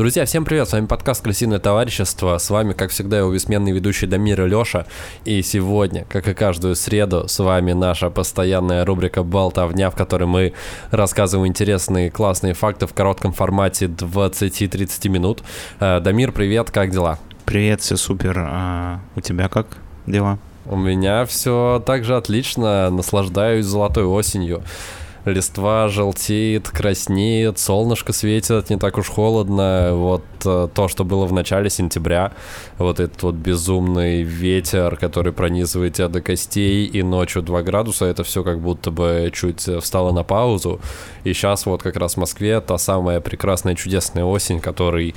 Друзья, всем привет, с вами подкаст «Крысиное товарищество», с вами, как всегда, его бессменный ведущий Дамир и Лёша, и сегодня, как и каждую среду, с вами наша постоянная рубрика «Болтовня», в которой мы рассказываем интересные, классные факты в коротком формате 20-30 минут. Э, Дамир, привет, как дела? Привет, все супер, а у тебя как дела? У меня все также отлично, наслаждаюсь золотой осенью листва желтеет, краснеет, солнышко светит, не так уж холодно. Вот э, то, что было в начале сентября, вот этот вот безумный ветер, который пронизывает тебя до костей, и ночью 2 градуса, это все как будто бы чуть встало на паузу. И сейчас вот как раз в Москве та самая прекрасная чудесная осень, который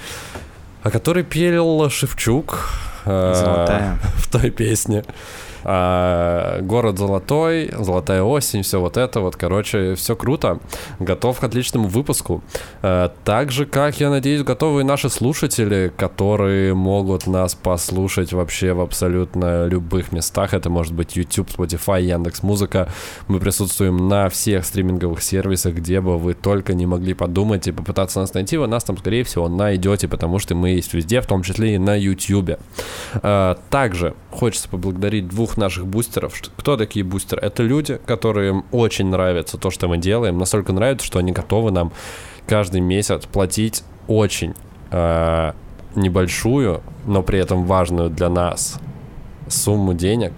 о которой пел Шевчук э, в той песне а, город золотой, золотая осень, все вот это вот, короче, все круто. Готов к отличному выпуску. А, так же, как, я надеюсь, готовы и наши слушатели, которые могут нас послушать вообще в абсолютно любых местах. Это может быть YouTube, Spotify, Яндекс Музыка. Мы присутствуем на всех стриминговых сервисах, где бы вы только не могли подумать и попытаться нас найти, вы нас там, скорее всего, найдете, потому что мы есть везде, в том числе и на YouTube. А, также хочется поблагодарить двух наших бустеров. Кто такие бустеры? Это люди, которым очень нравится то, что мы делаем, настолько нравится, что они готовы нам каждый месяц платить очень э, небольшую, но при этом важную для нас сумму денег,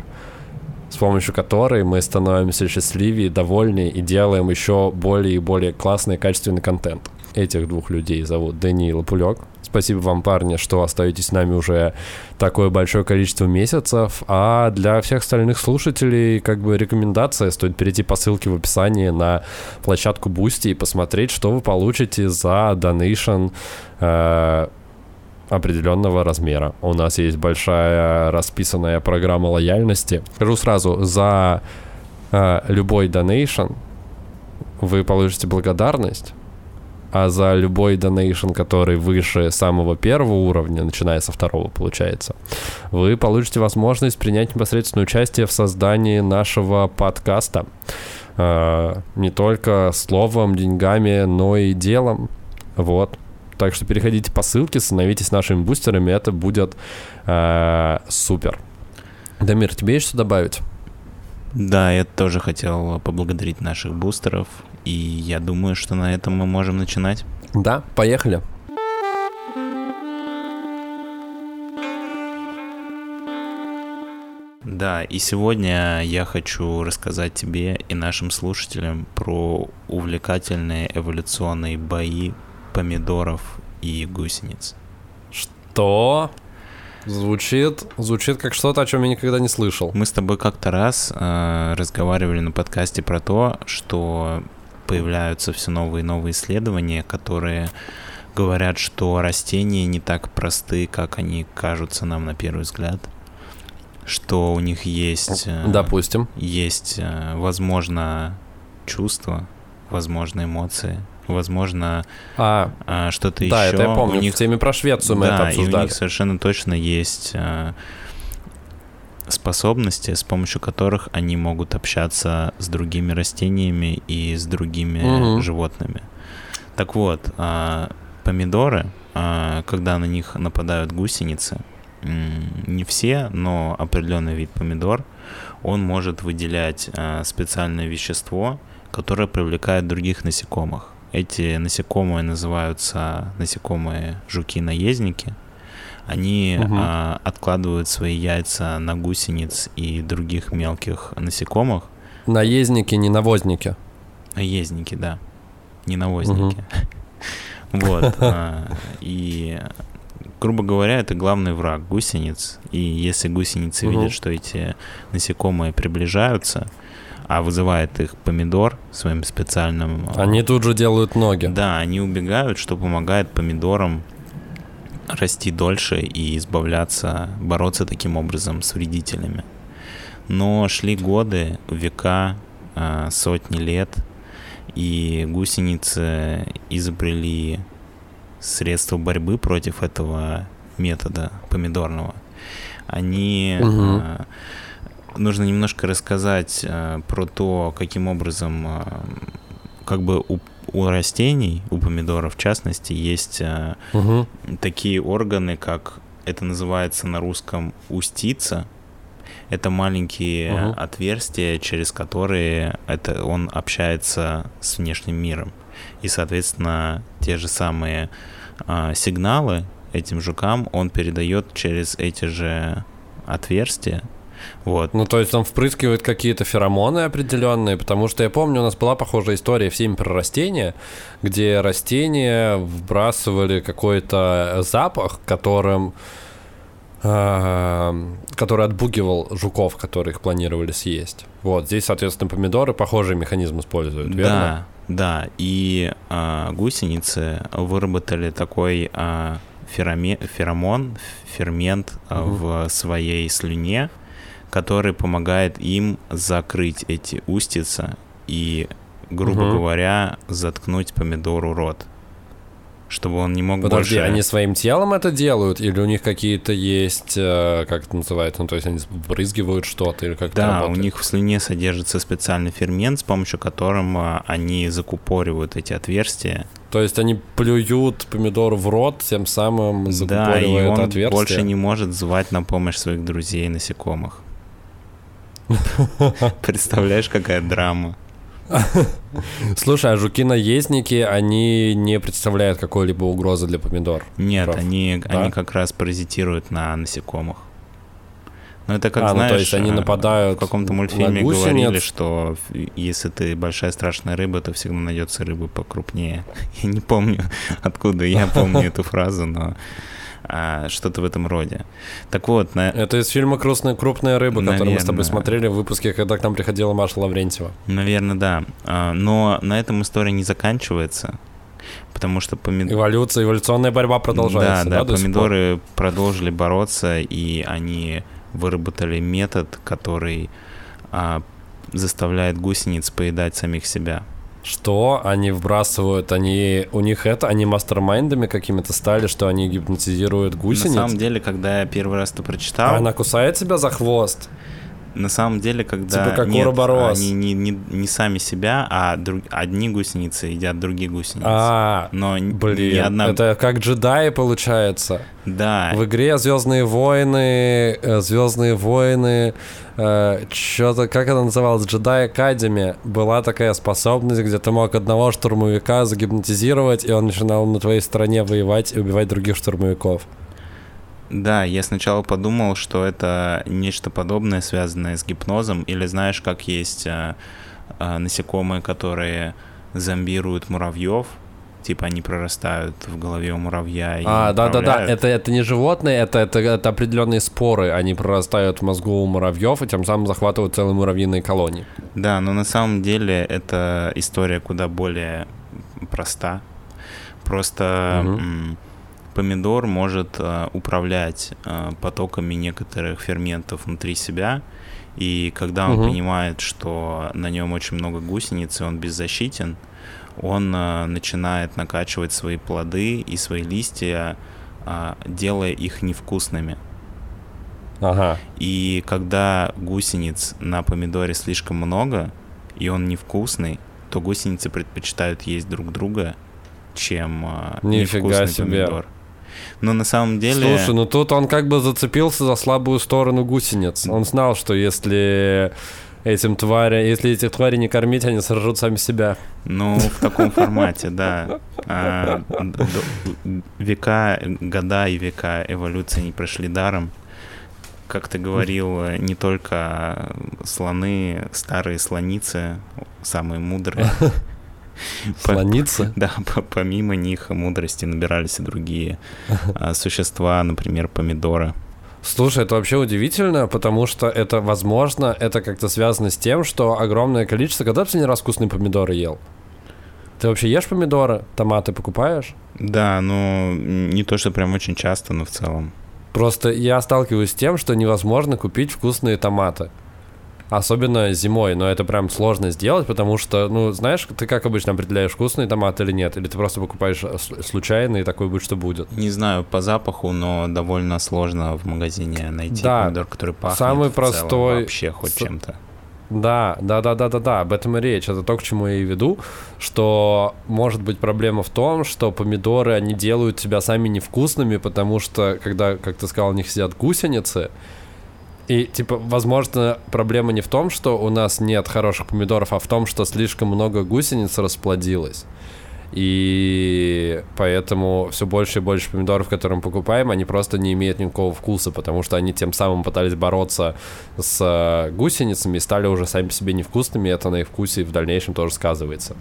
с помощью которой мы становимся счастливее, довольнее и делаем еще более и более классный качественный контент. Этих двух людей зовут Даниил Пулек Спасибо вам, парни, что остаетесь с нами уже такое большое количество месяцев. А для всех остальных слушателей, как бы рекомендация, стоит перейти по ссылке в описании на площадку Boosty и посмотреть, что вы получите за донейшн э, определенного размера. У нас есть большая расписанная программа лояльности. Скажу сразу, за э, любой донейшн вы получите благодарность, а за любой донейшн, который выше самого первого уровня, начиная со второго, получается, вы получите возможность принять непосредственное участие в создании нашего подкаста. Э, не только словом, деньгами, но и делом. Вот. Так что переходите по ссылке, становитесь нашими бустерами, это будет э, супер. Дамир, тебе есть что добавить? Да, я тоже хотел поблагодарить наших бустеров. И я думаю, что на этом мы можем начинать. Да, поехали. Да, и сегодня я хочу рассказать тебе и нашим слушателям про увлекательные эволюционные бои помидоров и гусениц. Что? Звучит, звучит как что-то, о чем я никогда не слышал. Мы с тобой как-то раз э, разговаривали на подкасте про то, что появляются все новые и новые исследования, которые говорят, что растения не так просты, как они кажутся нам на первый взгляд, что у них есть, э, допустим, есть, э, возможно, чувства, возможно, эмоции, возможно, а, а что-то да, еще. Да, это я помню. У них, в теме про Швецию мы да, это обсуждали. и у них совершенно точно есть э, способности, с помощью которых они могут общаться с другими растениями и с другими угу. животными. Так вот, а, помидоры, а, когда на них нападают гусеницы, не все, но определенный вид помидор, он может выделять а, специальное вещество, которое привлекает других насекомых. Эти насекомые называются насекомые жуки-наездники – они угу. а, откладывают свои яйца на гусениц и других мелких насекомых. Наездники, не навозники. Наездники, да. Не навозники. Вот. А, и, грубо говоря, это главный враг гусениц. И если гусеницы видят, что эти насекомые приближаются, а вызывает их помидор своим специальным... А, они тут же делают ноги. Да, они убегают, что помогает помидорам расти дольше и избавляться, бороться таким образом с вредителями. Но шли годы, века, а, сотни лет, и гусеницы изобрели средства борьбы против этого метода помидорного. Они угу. Нужно немножко рассказать про то, каким образом как бы у растений, у помидоров в частности, есть угу. такие органы, как это называется на русском устица. Это маленькие угу. отверстия, через которые это он общается с внешним миром. И, соответственно, те же самые а, сигналы этим жукам он передает через эти же отверстия. Вот. Ну, то есть он впрыскивает какие-то феромоны определенные, потому что я помню, у нас была похожая история в семь про растения, где растения вбрасывали какой-то запах, которым а, который отбугивал жуков, которые их планировали съесть. Вот здесь, соответственно, помидоры похожий механизм используют, верно? Да, да. И а, гусеницы выработали такой а, фероме, феромон, фермент угу. в своей слюне, который помогает им закрыть эти устицы и, грубо угу. говоря, заткнуть помидору рот чтобы он не мог Подожди, больше... они своим телом это делают, или у них какие-то есть, э, как это называется, ну, то есть они брызгивают что-то, или как Да, у них в слюне содержится специальный фермент, с помощью которого они закупоривают эти отверстия. То есть они плюют помидор в рот, тем самым закупоривая да, и он отверстие? больше не может звать на помощь своих друзей насекомых. Представляешь, какая драма? Слушай, а жуки-наездники, они не представляют какой-либо угрозы для помидор? Нет, они, да? они как раз паразитируют на насекомых. Ну, это как, а, знаешь, ну, то есть они нападают в каком-то мультфильме говорили, что если ты большая страшная рыба, то всегда найдется рыба покрупнее. Я не помню, откуда я помню эту фразу, но а, что-то в этом роде. Так вот, на... Это из фильма «Крупная, крупная рыба», Наверное. который мы с тобой смотрели в выпуске, когда к нам приходила Маша Лаврентьева. Наверное, да. А, но на этом история не заканчивается. Потому что помидоры... Эволюция, эволюционная борьба продолжается. Да, да, да помидоры продолжили бороться, и они выработали метод, который а, заставляет гусениц поедать самих себя. Что они вбрасывают? Они у них это, они мастермайндами какими-то стали, что они гипнотизируют гусениц? На самом деле, когда я первый раз это прочитал... Она кусает себя за хвост? На самом деле, когда типа как нет, они не, не, не сами себя, а друг, одни гусеницы едят другие гусеницы. А, но блин, ни одна... это как джедаи получается. Да. В игре Звездные войны, э, Звездные войны, э, что-то, как это называлось, Джедай Академи, была такая способность, где ты мог одного штурмовика загипнотизировать, и он начинал на твоей стороне воевать и убивать других штурмовиков. Да, я сначала подумал, что это нечто подобное, связанное с гипнозом, или знаешь, как есть а, а, насекомые, которые зомбируют муравьев, типа они прорастают в голове у муравья. И а, да, да, да, это, это не животные, это, это, это определенные споры, они прорастают в мозгу у муравьев и тем самым захватывают целые муравьиные колонии. Да, но на самом деле эта история куда более проста. Просто угу помидор может э, управлять э, потоками некоторых ферментов внутри себя, и когда он угу. понимает, что на нем очень много гусениц, и он беззащитен, он э, начинает накачивать свои плоды и свои листья, делая их невкусными. Ага. И когда гусениц на помидоре слишком много, и он невкусный, то гусеницы предпочитают есть друг друга, чем Нифига невкусный себе. помидор. Но на самом деле... Слушай, ну тут он как бы зацепился за слабую сторону гусениц. Он знал, что если этим тварям, если этих тварей не кормить, они сожрут сами себя. Ну, в таком формате, да. А, века, года и века эволюции не прошли даром. Как ты говорил, не только слоны, старые слоницы, самые мудрые, Слоницы? Да, помимо них мудрости набирались и другие а, существа, например, помидоры. Слушай, это вообще удивительно, потому что это, возможно, это как-то связано с тем, что огромное количество... Когда ты последний раз вкусные помидоры ел? Ты вообще ешь помидоры, томаты покупаешь? Да, ну не то, что прям очень часто, но в целом. Просто я сталкиваюсь с тем, что невозможно купить вкусные томаты. Особенно зимой, но это прям сложно сделать, потому что, ну, знаешь, ты как обычно определяешь, вкусный томат или нет? Или ты просто покупаешь э, случайно и такой будет, что будет? Не знаю по запаху, но довольно сложно в магазине найти да, помидор, который пахнет самый простой... вообще хоть с... чем-то. Да, да, да, да, да, да, об этом и речь. Это то, к чему я и веду, что может быть проблема в том, что помидоры, они делают себя сами невкусными, потому что, когда, как ты сказал, у них сидят гусеницы, и, типа, возможно, проблема не в том, что у нас нет хороших помидоров, а в том, что слишком много гусениц расплодилось. И поэтому все больше и больше помидоров, которые мы покупаем, они просто не имеют никакого вкуса, потому что они тем самым пытались бороться с э, гусеницами и стали уже сами по себе невкусными, и это на их вкусе в дальнейшем тоже сказывается.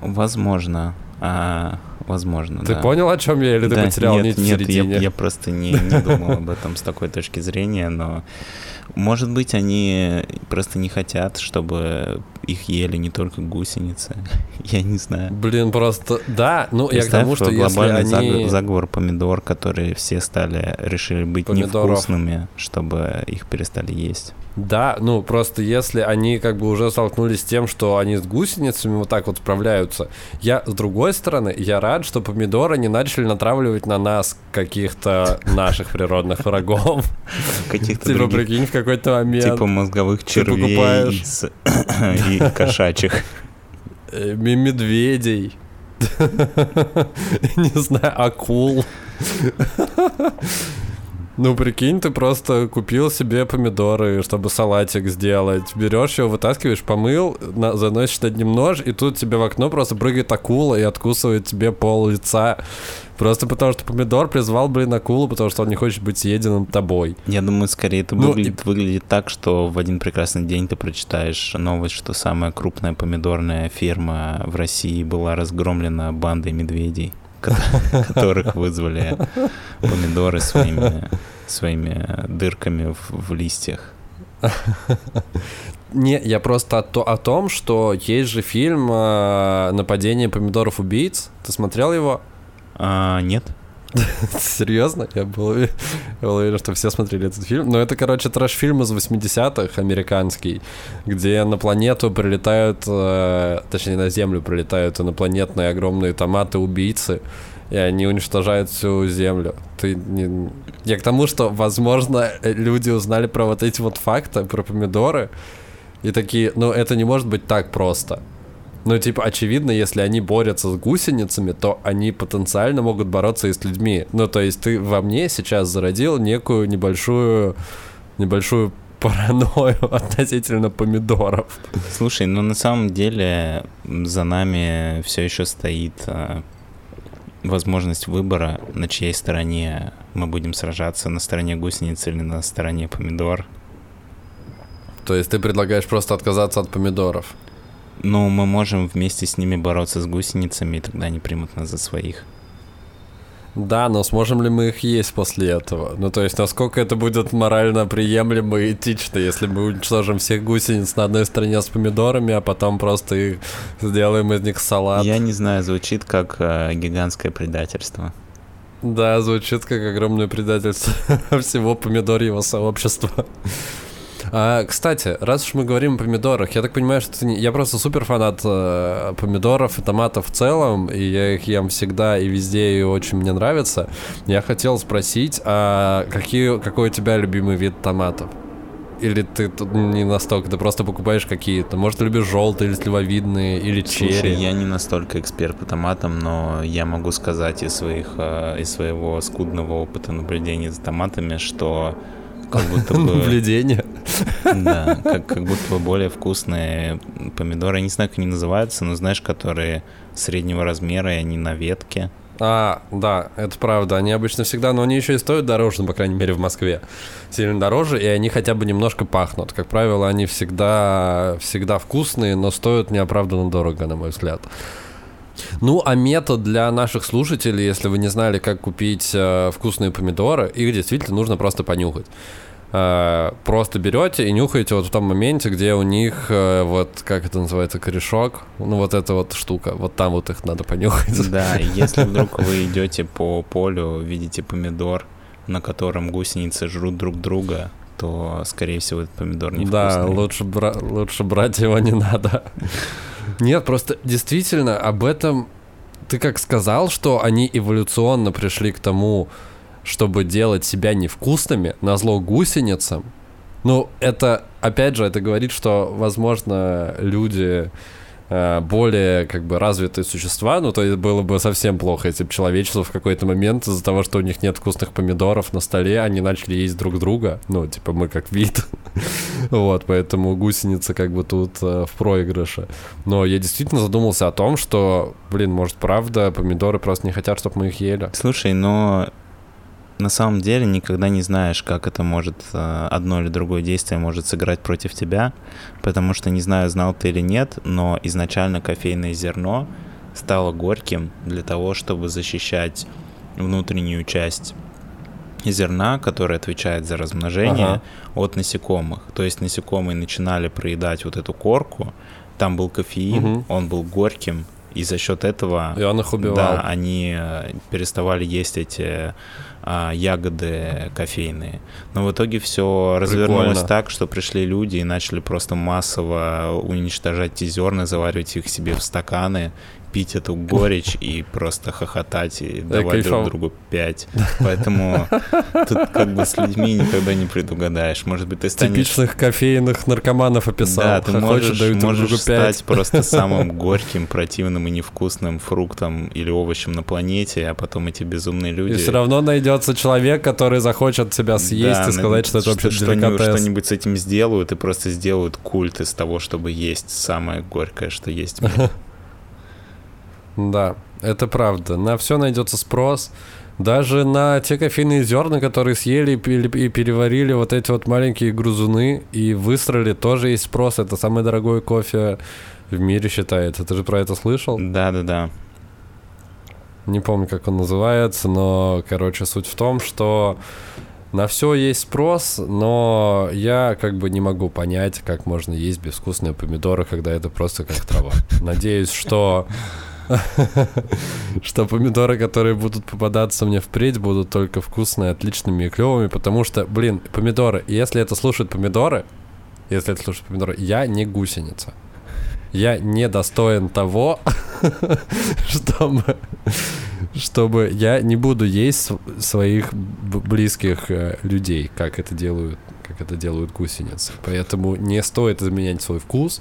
Возможно. А, возможно, Ты да. понял, о чем я, или ты Да, потерял нет, нить в нет, середине? Я, я просто не, не думал об этом с такой точки зрения, но может быть они просто не хотят, чтобы их ели не только гусеницы. Я не знаю. Блин, просто... Да, ну я к тому, что если глобальный они... заговор, помидор, которые все стали, решили быть Помидоров. невкусными, чтобы их перестали есть. Да, ну просто если они как бы уже столкнулись с тем, что они с гусеницами вот так вот справляются, я с другой стороны, я рад, что помидоры не начали натравливать на нас каких-то наших природных врагов. Каких-то Типа, прикинь, в какой-то момент типа мозговых червей покупаешь- с- и кошачьих. э, медведей, не знаю, акул. Ну, прикинь, ты просто купил себе помидоры, чтобы салатик сделать. Берешь его, вытаскиваешь, помыл, на- заносишь над ним нож, и тут тебе в окно просто прыгает акула и откусывает тебе пол лица. Просто потому что помидор призвал, блин, акулу, потому что он не хочет быть съеденным тобой. Я думаю, скорее это Ну, выглядит, выглядит так, что в один прекрасный день ты прочитаешь новость, что самая крупная помидорная ферма в России была разгромлена бандой медведей, которых вызвали помидоры своими, своими дырками в, в листьях. Не, я просто о, то- о том, что есть же фильм э, «Нападение помидоров-убийц». Ты смотрел его? А, нет? Серьезно? Я был, я был уверен, что все смотрели этот фильм. Но это, короче, трэш-фильм из 80-х, американский, где на планету прилетают, э, точнее, на Землю прилетают инопланетные огромные томаты-убийцы, и они уничтожают всю Землю. Ты не... Я к тому, что, возможно, люди узнали про вот эти вот факты, про помидоры, и такие, ну, это не может быть так просто. Ну, типа, очевидно, если они борются с гусеницами, то они потенциально могут бороться и с людьми. Ну, то есть ты во мне сейчас зародил некую небольшую, небольшую паранойю относительно помидоров. Слушай, ну на самом деле за нами все еще стоит а, возможность выбора, на чьей стороне мы будем сражаться, на стороне гусеницы или на стороне помидор. То есть ты предлагаешь просто отказаться от помидоров. Ну, мы можем вместе с ними бороться с гусеницами, и тогда они примут нас за своих. Да, но сможем ли мы их есть после этого? Ну, то есть, насколько это будет морально приемлемо и этично, если мы уничтожим всех гусениц на одной стороне с помидорами, а потом просто их сделаем из них салат? Я не знаю, звучит как э, гигантское предательство. Да, звучит как огромное предательство всего помидорьего сообщества. А, кстати, раз уж мы говорим о помидорах, я так понимаю, что ты не... я просто супер фанат э, помидоров и томатов в целом, и я их ем всегда и везде, и очень мне нравится. Я хотел спросить, а какие, какой у тебя любимый вид томатов? Или ты тут не настолько, ты просто покупаешь какие-то? Может, ты любишь желтые или сливовидные, или Слушай, черри? я не настолько эксперт по томатам, но я могу сказать из своих э, из своего скудного опыта наблюдения за томатами, что как будто бы Наблюдение. Да, как, как будто бы более вкусные помидоры. Я не знаю, как они называются, но знаешь, которые среднего размера, и они на ветке. А, да, это правда. Они обычно всегда, но они еще и стоят дороже, ну, по крайней мере, в Москве. Сильно дороже, и они хотя бы немножко пахнут. Как правило, они всегда, всегда вкусные, но стоят неоправданно дорого, на мой взгляд. Ну, а метод для наших слушателей, если вы не знали, как купить э, вкусные помидоры, их действительно нужно просто понюхать. Э, просто берете и нюхаете вот в том моменте, где у них э, вот, как это называется, корешок, ну вот эта вот штука, вот там вот их надо понюхать. Да, если вдруг вы идете по полю, видите помидор, на котором гусеницы жрут друг друга, то, скорее всего, этот помидор не Да, лучше, бра- лучше брать его не надо. Нет, просто действительно об этом ты как сказал, что они эволюционно пришли к тому, чтобы делать себя невкусными на зло гусеницам. Ну, это опять же, это говорит, что, возможно, люди более как бы развитые существа, ну то есть было бы совсем плохо, если бы человечество в какой-то момент из-за того, что у них нет вкусных помидоров на столе, они начали есть друг друга, ну типа мы как вид, вот, поэтому гусеница как бы тут э, в проигрыше. Но я действительно задумался о том, что, блин, может правда помидоры просто не хотят, чтобы мы их ели. Слушай, но на самом деле никогда не знаешь, как это может, э, одно или другое действие может сыграть против тебя, потому что не знаю, знал ты или нет, но изначально кофейное зерно стало горьким для того, чтобы защищать внутреннюю часть зерна, которая отвечает за размножение, ага. от насекомых. То есть насекомые начинали проедать вот эту корку, там был кофеин, угу. он был горьким, и за счет этого и он их убивал. Да, они э, переставали есть эти а, ягоды кофейные. Но в итоге все развернулось Прикольно. так, что пришли люди и начали просто массово уничтожать эти зерна, заваривать их себе в стаканы пить эту горечь и просто хохотать и давать друг другу пять. Поэтому тут как бы с людьми никогда не предугадаешь. Может быть, ты станешь... Типичных кофейных наркоманов описал. Да, ты можешь, можешь стать просто самым горьким, противным и невкусным фруктом или овощем на планете, а потом эти безумные люди... И все равно найдется человек, который захочет тебя съесть да, и сказать, что это вообще что-нибудь, что-нибудь с этим сделают и просто сделают культ из того, чтобы есть самое горькое, что есть в мире. Да, это правда. На все найдется спрос. Даже на те кофейные зерна, которые съели и переварили вот эти вот маленькие грузуны и высрали, тоже есть спрос. Это самый дорогой кофе в мире считается. Ты же про это слышал? Да, да, да. Не помню, как он называется, но, короче, суть в том, что на все есть спрос, но я как бы не могу понять, как можно есть безвкусные помидоры, когда это просто как трава. Надеюсь, что что помидоры, которые будут попадаться мне впредь, будут только вкусные, отличными и клевыми, потому что, блин, помидоры, если это слушают помидоры, если это слушают помидоры, я не гусеница. Я не достоин того, чтобы, чтобы я не буду есть своих близких э, людей, как это делают, как это делают гусеницы. Поэтому не стоит изменять свой вкус,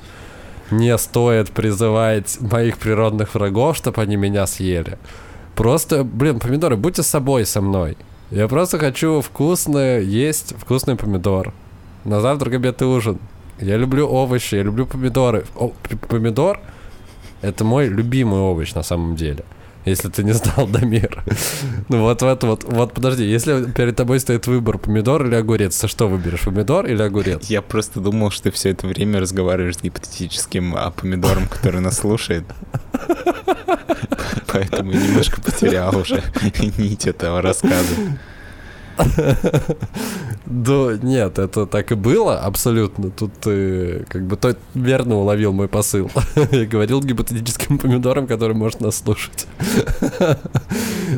не стоит призывать моих природных врагов, чтобы они меня съели. Просто, блин, помидоры, будьте собой со мной. Я просто хочу вкусно есть вкусный помидор. На завтрак, обед и ужин. Я люблю овощи, я люблю помидоры. О, помидор — это мой любимый овощ на самом деле если ты не знал, Дамир. ну вот в это вот, вот подожди, если перед тобой стоит выбор помидор или огурец, ты что выберешь, помидор или огурец? Я просто думал, что ты все это время разговариваешь с гипотетическим а, помидором, который нас слушает. Поэтому немножко потерял уже нить этого рассказа. Да нет, это так и было абсолютно. Тут ты как бы то верно уловил мой посыл. Я говорил гипотетическим помидором, который может нас слушать.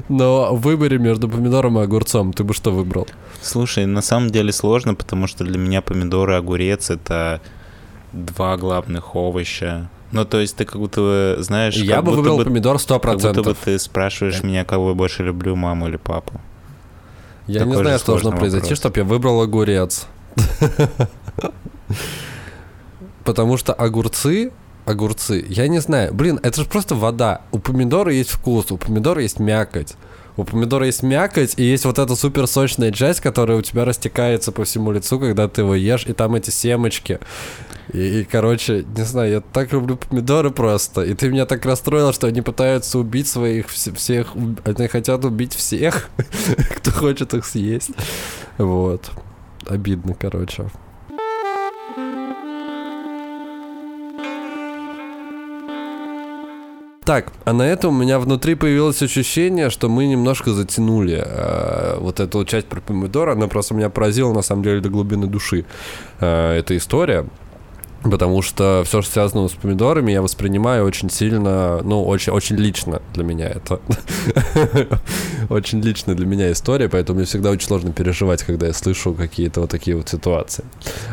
Но в выборе между помидором и огурцом ты бы что выбрал? Слушай, на самом деле сложно, потому что для меня помидоры и огурец — это два главных овоща. Ну, то есть ты как будто знаешь... Я бы выбрал бы, помидор 100%. Как будто бы ты спрашиваешь меня, кого я больше люблю, маму или папу. Я Такой не знаю, что должно произойти, чтобы я выбрал огурец. Потому что огурцы, огурцы, я не знаю, блин, это же просто вода. У помидора есть вкус, у помидора есть мякоть. У помидора есть мякоть, и есть вот эта супер сочная часть, которая у тебя растекается по всему лицу, когда ты его ешь, и там эти семечки. И, и, короче, не знаю, я так люблю помидоры просто. И ты меня так расстроил, что они пытаются убить своих всех... Они хотят убить всех, кто хочет их съесть. Вот. Обидно, короче. Так, а на этом у меня внутри появилось ощущение, что мы немножко затянули э, вот эту часть про помидор. Она просто меня поразила, на самом деле, до глубины души. Э, эта история. Потому что все, что связано с помидорами, я воспринимаю очень сильно, ну, очень, очень лично для меня это. очень лично для меня история, поэтому мне всегда очень сложно переживать, когда я слышу какие-то вот такие вот ситуации.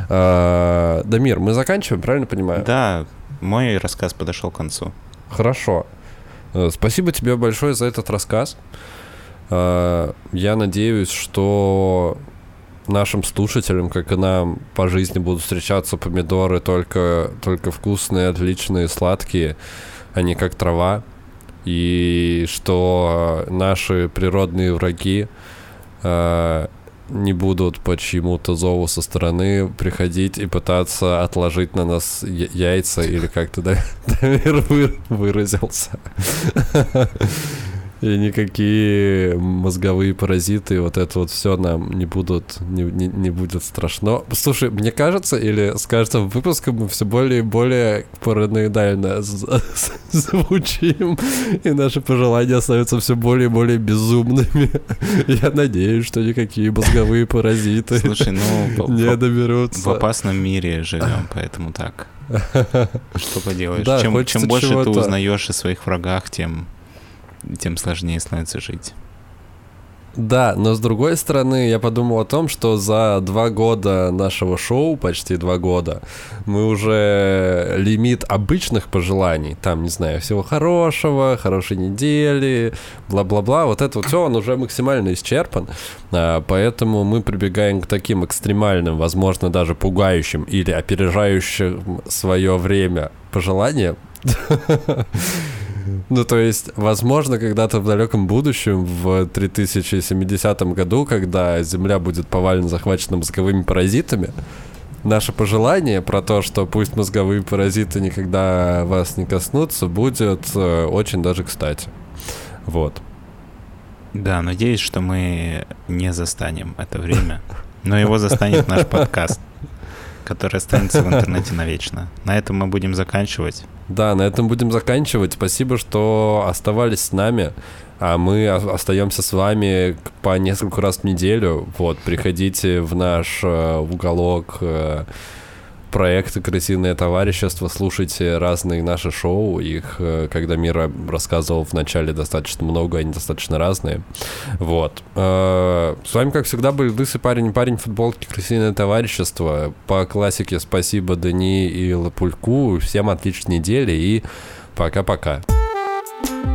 А, Дамир, мы заканчиваем, правильно понимаю? Да, мой рассказ подошел к концу. Хорошо. Э, спасибо тебе большое за этот рассказ. Э, я надеюсь, что нашим слушателям, как и нам, по жизни будут встречаться помидоры только, только вкусные, отличные, сладкие, а не как трава. И что наши природные враги э, не будут по чьему-то зову со стороны приходить и пытаться отложить на нас яйца или как-то Дамир выразился. И никакие мозговые паразиты, вот это вот все нам не будут, не, не, не будет страшно. Слушай, мне кажется, или с каждым выпуском мы все более и более параноидально звучим, и наши пожелания становятся все более и более безумными. Я надеюсь, что никакие мозговые паразиты Слушай, ну, не доберутся. В опасном мире живем, поэтому так. Что поделаешь? Да, чем, чем больше ты узнаешь о своих врагах, тем тем сложнее становится жить. Да, но с другой стороны, я подумал о том, что за два года нашего шоу, почти два года, мы уже лимит обычных пожеланий, там, не знаю, всего хорошего, хорошей недели, бла-бла-бла, вот это вот все, он уже максимально исчерпан, а, поэтому мы прибегаем к таким экстремальным, возможно, даже пугающим или опережающим свое время пожеланиям, Ну, то есть, возможно, когда-то в далеком будущем, в 3070 году, когда Земля будет повалена захвачена мозговыми паразитами, наше пожелание про то, что пусть мозговые паразиты никогда вас не коснутся, будет э, очень даже кстати. Вот. Да, надеюсь, что мы не застанем это время, но его застанет наш подкаст который останется в интернете навечно. На этом мы будем заканчивать. Да, на этом будем заканчивать. Спасибо, что оставались с нами. А мы остаемся с вами по несколько раз в неделю. Вот, приходите в наш э, уголок э, проекты «Крысиное товарищество», слушайте разные наши шоу, их, э, когда Мира рассказывал в начале достаточно много, они достаточно разные. Вот. Э, с вами, как всегда, был лысый парень и парень футболки «Крысиное товарищество». По классике спасибо Дани и Лапульку. Всем отличной недели и пока-пока. thank you